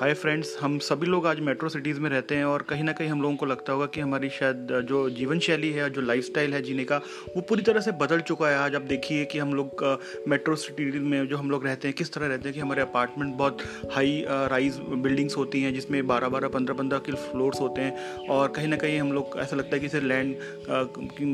Hi friends हम सभी लोग आज मेट्रो सिटीज़ में रहते हैं और कहीं ना कहीं हम लोगों को लगता होगा कि हमारी शायद जो जीवन शैली है जो लाइफस्टाइल है जीने का, वो पूरी तरह से बदल चुका है। आज आप देखिए कि हम लोग मेट्रो सिटी में जो हम लोग रहते हैं, किस तरह रहते हैं कि हमारे अपार्टमेंट बहुत हाई राइज बिल्डिंग्स होती हैं, जिसमें बारह बारह पंद्रह पंद्रह के फ्लोर्स होते हैं और कहीं ना कहीं हम लोग, ऐसा लगता है कि इसे लैंड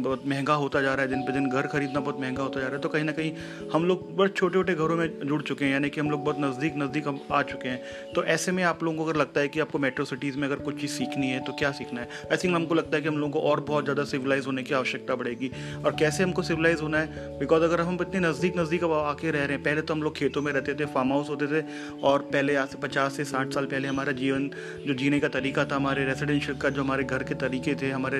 बहुत महँगा होता जा रहा है, दिन पर दिन घर खरीदना बहुत महँगा होता जा रहा है। तो कहीं ना कहीं हम लोग बहुत छोटे छोटे घरों में जुड़ चुके हैं, यानी कि हम लोग बहुत नज़दीक नज़दीक आ चुके हैं। तो ऐसे में आप लोगों को अगर लगता है कि आपको मेट्रो सिटीज़ में अगर कुछ चीज़ सीखनी है तो क्या सीखना है? आई थिंक हमको लगता है कि हम लोगों को और बहुत ज़्यादा सिविलाइज होने की आवश्यकता पड़ेगी। और कैसे हमको सिविलाइज होना है? बिकॉज़ अगर हम इतने नज़दीक नज़दीक अब आके रह रहे हैं, पहले तो हम लोग खेतों में रहते थे फार्म हाउस होते थे, और पहले आज से पचास से साठ साल पहले हमारा जीवन जो जीने का तरीका था, हमारे रेजिडेंशियल का जो हमारे घर के तरीके थे, हमारे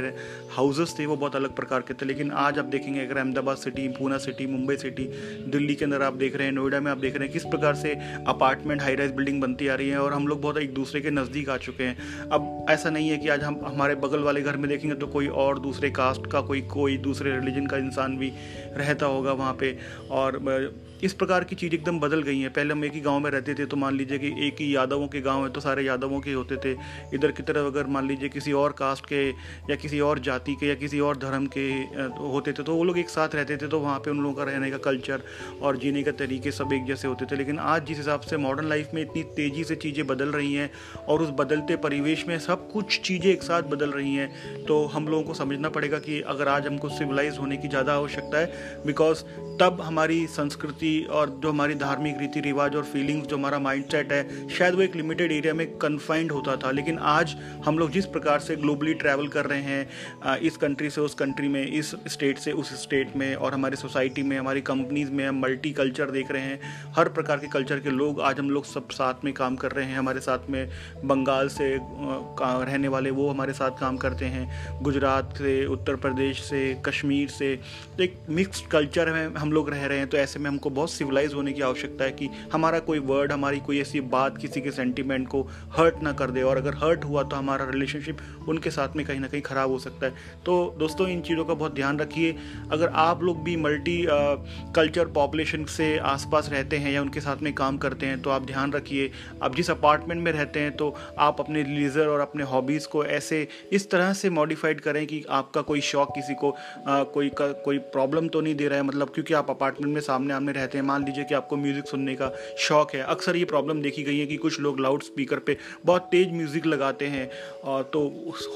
हाउसेस थे, वो बहुत अलग प्रकार के थे। लेकिन आज आप देखेंगे, अगर Ahmedabad city Poona city Mumbai city Delhi के अंदर आप देख रहे हैं, नोएडा में आप देख रहे हैं, किस प्रकार से अपार्टमेंट हाई राइज बिल्डिंग बनती आ रही है, और हम लोग बहुत एक दूसरे के नज़दीक आ चुके हैं। अब ऐसा नहीं है कि आज हम हमारे बगल वाले घर में देखेंगे तो कोई और दूसरे कास्ट का, कोई कोई दूसरे रिलीजन का इंसान भी रहता होगा वहाँ पे। और इस प्रकार की चीज़ एकदम बदल गई हैं। पहले हम एक ही गाँव में रहते थे तो मान लीजिए कि एक ही यादवों के गाँव है तो सारे यादवों के होते थे। इधर की तरफ़ अगर मान लीजिए किसी और कास्ट के या किसी और जाति के या किसी और धर्म के होते थे तो वो लोग एक साथ रहते थे तो वहाँ पर उन लोगों का रहने का कल्चर और जीने का तरीके सब एक जैसे होते थे। लेकिन आज जिस हिसाब से मॉडर्न लाइफ में इतनी तेज़ी से चीज़ें बदल रही हैं और उस बदलते परिवेश में सब कुछ चीज़ें एक साथ बदल रही हैं तो हम लोगों को समझना पड़ेगा कि अगर आज हमको सिविलाइज होने की ज़्यादा आवश्यकता है बिकॉज़ तब हमारी संस्कृति और जो हमारी धार्मिक रीति रिवाज और फीलिंग्स जो हमारा माइंड सेट है, शायद वो एक लिमिटेड एरिया में कन्फाइंड होता था। लेकिन आज हम लोग जिस प्रकार से ग्लोबली ट्रैवल कर रहे हैं इस कंट्री से उस कंट्री में, इस स्टेट से उस स्टेट में और हमारी सोसाइटी में, हमारी कंपनीज़ में हम मल्टी कल्चर देख रहे हैं, हर प्रकार के कल्चर के लोग आज हम लोग सब साथ में काम कर रहे हैं। हमारे साथ में बंगाल से रहने वाले वो हमारे साथ काम करते हैं, गुजरात से, उत्तर प्रदेश से, कश्मीर से। तो एक मिक्सड कल्चर में हम लोग रह रहे हैं तो ऐसे में हमको बहुत सिविलाइज होने की आवश्यकता है कि हमारा कोई वर्ड हमारी कोई ऐसी बात किसी के सेंटिमेंट को हर्ट ना कर दे और अगर हर्ट हुआ तो हमारा रिलेशनशिप उनके साथ में कहीं ना कहीं ख़राब हो सकता है। तो दोस्तों इन चीज़ों का बहुत ध्यान रखिए। अगर आप लोग भी मल्टी कल्चर पॉपुलेशन से आसपास रहते हैं या उनके साथ में काम करते हैं तो आप ध्यान रखिए। आप जिस अपार्टमेंट में रहते हैं तो आप अपने लीजर और अपने हॉबीज़ को ऐसे इस तरह से मॉडिफाइड करें कि आपका कोई शौक किसी को आ, कोई का कोई प्रॉब्लम तो नहीं दे रहा है। मतलब क्योंकि आप अपार्टमेंट में सामने आमने रहते हैं। मान लीजिए कि आपको म्यूज़िक सुनने का शौक है। अक्सर ये प्रॉब्लम देखी गई है कि कुछ लोग लाउड स्पीकर पे बहुत तेज़ म्यूज़िक लगाते हैं। और तो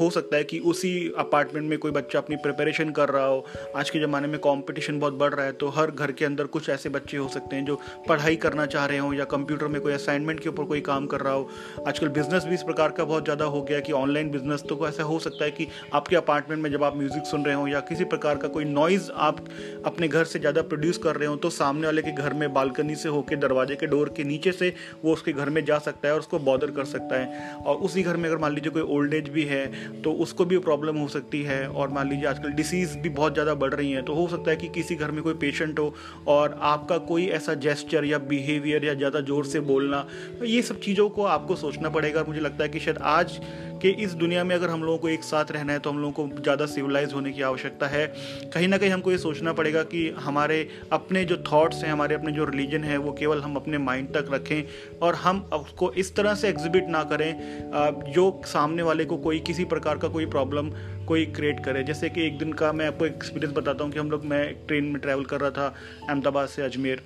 हो सकता है कि उसी अपार्टमेंट में कोई बच्चा अपनी प्रिपरेशन कर रहा हो। आज के ज़माने में कॉम्पिटिशन बहुत बढ़ रहा है तो हर घर के अंदर कुछ ऐसे बच्चे हो सकते हैं जो पढ़ाई करना चाह रहे हो या कंप्यूटर में कोई असाइनमेंट के ऊपर कोई काम कर रहा हो। आजकल बिज़नेस भी इस प्रकार का बहुत ज़्यादा हो गया कि ऑनलाइन बिज़नेस तो ऐसा हो सकता है कि आपके अपार्टमेंट में जब आप म्यूज़िक सुन रहे हो या किसी प्रकार का कोई नॉइज़ आप अपने घर से ज़्यादा प्रोड्यूस कर रहे हो तो सामने वाले के घर में बालकनी से होकर दरवाजे के डोर के नीचे से वो उसके घर में जा सकता है और उसको बॉदर कर सकता है। और उसी घर में अगर मान लीजिए कोई ओल्ड एज भी है तो उसको भी प्रॉब्लम हो सकती है और मान लीजिए आजकल डिसीज़ भी बहुत ज़्यादा बढ़ रही हैं तो हो सकता है कि किसी घर में कोई पेशेंट हो और आपका कोई ऐसा जेस्चर या बिहेवियर या ज़्यादा ज़ोर से बोलना, ये सब चीज़ों को आपको सोचना पड़ेगा मुझे लगता है कि शायद आज कि इस दुनिया में अगर हम लोगों को एक साथ रहना है तो हम लोगों को ज़्यादा सिविलाइज होने की आवश्यकता है। कहीं ना कहीं हमको ये सोचना पड़ेगा कि हमारे अपने जो थाट्स हैं, हमारे अपने जो रिलीजन है, वो केवल हम अपने माइंड तक रखें और हम उसको इस तरह से एग्जिबिट ना करें जो सामने वाले को कोई किसी प्रकार का कोई प्रॉब्लम कोई क्रिएट करे। जैसे कि एक दिन का मैं आपको एक्सपीरियंस बताता हूँ कि हम लोग, मैं ट्रेन में ट्रैवल कर रहा था अहमदाबाद से अजमेर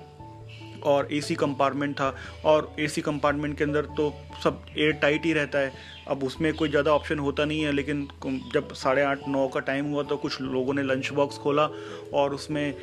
और एसी कंपार्टमेंट था और एसी कंपार्टमेंट के अंदर तो सब एयर टाइट ही रहता है। अब उसमें कोई ज़्यादा ऑप्शन होता नहीं है, लेकिन जब साढ़े आठ, नौ का टाइम हुआ तो कुछ लोगों ने लंच बॉक्स खोला और उसमें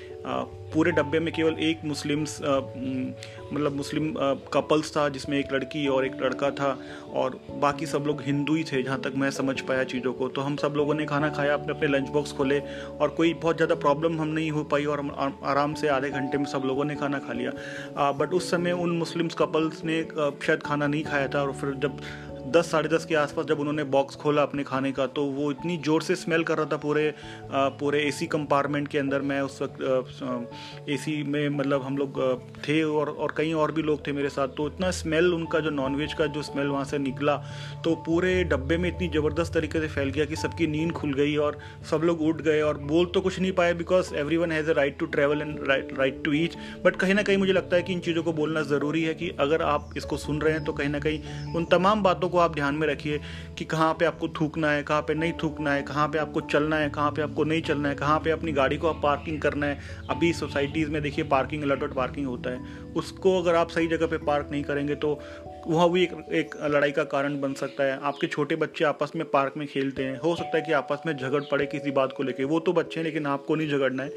पूरे डब्बे में केवल एक मुस्लिम्स मतलब मुस्लिम कपल्स था जिसमें एक लड़की और एक लड़का था और बाकी सब लोग हिंदू ही थे जहाँ तक मैं समझ पाया चीज़ों को। तो हम सब लोगों ने खाना खाया, अपने अपने लंच बॉक्स खोले और कोई बहुत ज़्यादा प्रॉब्लम हम नहीं हो पाई और आराम से आधे घंटे में सब लोगों ने खाना खा लिया। बट उस समय उन मुस्लिम्स कपल्स ने शायद खाना नहीं खाया था और फिर जब दस, साढ़े दस के आसपास जब उन्होंने बॉक्स खोला अपने खाने का तो वो इतनी ज़ोर से स्मेल कर रहा था पूरे पूरे एसी कंपार्टमेंट के अंदर मैं उस वक्त एसी में मतलब हम लोग थे और और कई और भी लोग थे मेरे साथ तो इतना स्मेल उनका जो नॉनवेज का जो स्मेल वहाँ से निकला तो पूरे डब्बे में इतनी ज़बरदस्त तरीके से फैल गया कि सबकी नींद खुल गई और सब लोग उठ गए और बोल तो कुछ नहीं पाए because everyone has a right to travel and right to each but कहीं ना कहीं मुझे लगता है कि इन चीज़ों को बोलना ज़रूरी है कि अगर आप इसको सुन रहे हैं तो कहीं ना कहीं उन तमाम बातों को आप ध्यान में रखिए कि कहाँ पे आपको थूकना है कहाँ पे नहीं थूकना है कहाँ पे आपको चलना है कहाँ पे आपको नहीं चलना है कहाँ पे अपनी गाड़ी को आप पार्किंग करना है। अभी सोसाइटीज़ में देखिए पार्किंग अलर्ट पार्किंग होता है। उसको अगर आप सही जगह पे पार्क नहीं करेंगे तो वहाँ भी एक, एक लड़ाई का कारण बन सकता है। आपके छोटे बच्चे आपस में पार्क में खेलते हैं। हो सकता है कि आपस में झगड़ पड़े किसी बात को लेके। वो तो बच्चे हैं लेकिन आपको नहीं झगड़ना है।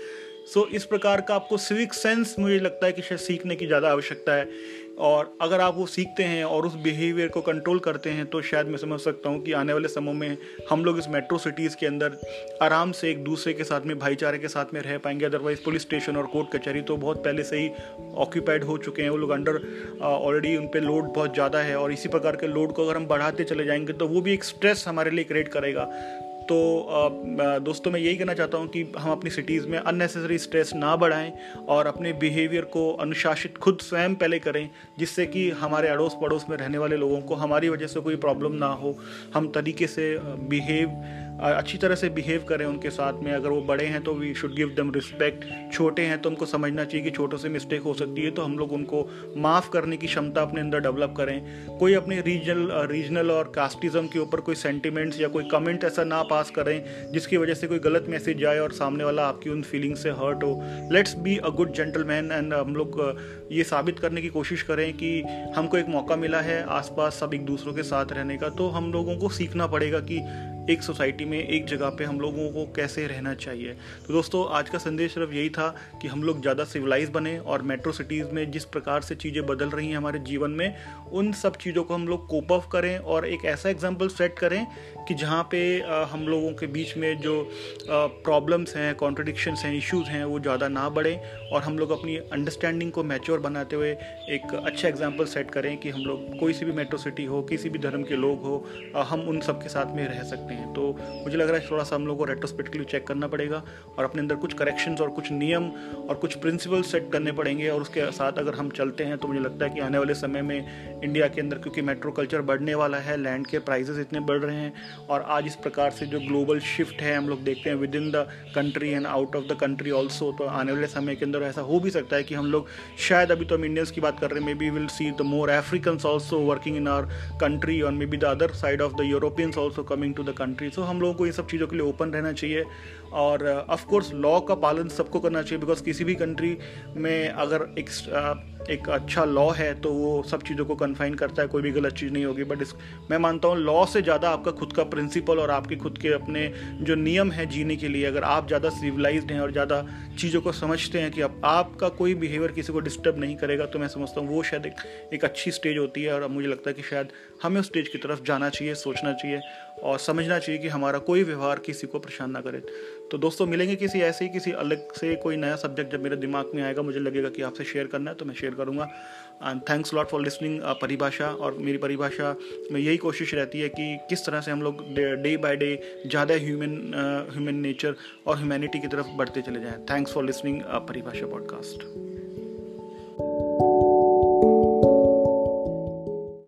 सो so, इस प्रकार का आपको सिविक सेंस मुझे लगता है कि शायद सीखने की ज़्यादा आवश्यकता है। और अगर आप वो सीखते हैं और उस बिहेवियर को कंट्रोल करते हैं तो शायद मैं समझ सकता हूँ कि आने वाले समय में हम लोग इस मेट्रो सिटीज़ के अंदर आराम से एक दूसरे के साथ में, भाईचारे के साथ में रह पाएँगे। अदरवाइज़ पुलिस स्टेशन और कोर्ट कचहरी तो बहुत पहले से ही ऑक्यूपाइड हो चुके हैं। वो लोग अंडर ऑलरेडी उन पर लोड बहुत ज़्यादा है और इसी प्रकार के लोड को अगर हम बढ़ाते चले जाएँगे तो वो भी एक स्ट्रेस हमारे लिए क्रिएट करेगा। तो दोस्तों मैं यही कहना चाहता हूँ कि हम अपनी सिटीज़ में अननेसेसरी स्ट्रेस ना बढ़ाएँ और अपने बिहेवियर को अनुशासित खुद स्वयं पहले करें, जिससे कि हमारे अड़ोस पड़ोस में रहने वाले लोगों को हमारी वजह से कोई प्रॉब्लम ना हो। हम तरीके से बिहेव अच्छी तरह से बिहेव करें उनके साथ में। अगर वो बड़े हैं तो we should give them respect छोटे हैं तो उनको समझना चाहिए कि छोटों से मिस्टेक हो सकती है तो हम लोग उनको माफ़ करने की क्षमता अपने अंदर डेवलप करें। कोई अपने रीजनल रीजनल और कास्टिज्म के ऊपर कोई सेंटिमेंट्स या कोई कमेंट ऐसा ना पास करें, जिसकी वजह से कोई गलत मैसेज जाए और सामने वाला आपकी उन फीलिंग से हर्ट हो। Let's be a good gentleman and हम लोग ये साबित करने की कोशिश करें कि हमको एक मौका मिला है आसपास सब एक दूसरों के साथ रहने का तो हम लोगों को सीखना पड़ेगा कि एक सोसाइटी में, एक जगह पे हम लोगों को कैसे रहना चाहिए। तो दोस्तों, आज का संदेश सिर्फ़ यही था कि हम लोग ज़्यादा सिविलाइज बने और मेट्रो सिटीज़ में जिस प्रकार से चीज़ें बदल रही हैं हमारे जीवन में, उन सब चीज़ों को हम लोग कोप अप करें और एक ऐसा एग्ज़ाम्पल सेट करें कि जहाँ पे हम लोगों के बीच में जो प्रॉब्लम्स हैं कॉन्ट्रडिक्शंस हैं इश्यूज़ हैं, वो ज़्यादा ना बढ़ें और हम लोग अपनी अंडरस्टैंडिंग को मैच्योर बनाते हुए एक अच्छा एग्ज़ाम्पल सेट करें कि हम लोग कोई सी भी मेट्रो सिटी हो, किसी भी धर्म के लोग हो हम उन सब के साथ में रह सकते हैं। तो मुझे लग रहा है थोड़ा सा हम लोग को रेट्रोस्पेक्टिवली चेक करना पड़ेगा और अपने अंदर कुछ करेक्शन और कुछ नियम और कुछ प्रिंसिपल सेट करने पड़ेंगे और उसके साथ अगर हम चलते हैं तो मुझे लगता है कि आने वाले समय में इंडिया के अंदर क्योंकि मेट्रो कल्चर बढ़ने वाला है लैंड के प्राइजेस इतने बढ़ रहे हैं और आज इस प्रकार से जो ग्लोबल शिफ्ट है हम लोग देखते हैं within the country and out of the country also तो आने वाले समय के अंदर ऐसा हो भी सकता है कि हम लोग शायद अभी तो हम इंडियंस की बात कर रहे हैं maybe will see the more Africans also working in our country और maybe the other side of the Europeans also coming to the country so हम लोगों को ये सब चीज़ों के लिए ओपन रहना चाहिए और ऑफ़ कोर्स लॉ का पालन सबको करना चाहिए बिकॉज़ किसी भी कंट्री में अगर एक एक अच्छा लॉ है तो वो सब चीज़ों को कन्फाइन करता है कोई भी गलत चीज़ नहीं होगी। बट इस मैं मानता हूँ लॉ से ज़्यादा आपका खुद का प्रिंसिपल और आपके खुद के अपने जो नियम है जीने के लिए अगर आप ज़्यादा सिविलाइज हैं और ज़्यादा चीज़ों को समझते हैं कि अब आपका कोई बिहेवियर किसी को डिस्टर्ब नहीं करेगा तो मैं समझता हूँ वो शायद एक, एक अच्छी स्टेज होती है और मुझे लगता है कि शायद हमें उस स्टेज की तरफ़ जाना चाहिए सोचना चाहिए और समझना चाहिए कि हमारा कोई व्यवहार किसी को परेशान ना करे। तो दोस्तों, मिलेंगे किसी ऐसे ही किसी अलग से कोई नया सब्जेक्ट जब मेरे दिमाग में आएगा, मुझे लगेगा कि आपसे शेयर करना है तो मैं शेयर करूँगा। And thanks lot for listening Paribhasha और मेरी परिभाषा में यही कोशिश रहती है कि किस तरह से हम लोग डे बाय डे ज़्यादा ह्यूमन ह्यूमन नेचर और ह्यूमैनिटी की तरफ़ बढ़ते चले जाएँ। Thanks for listening Paribhasha podcast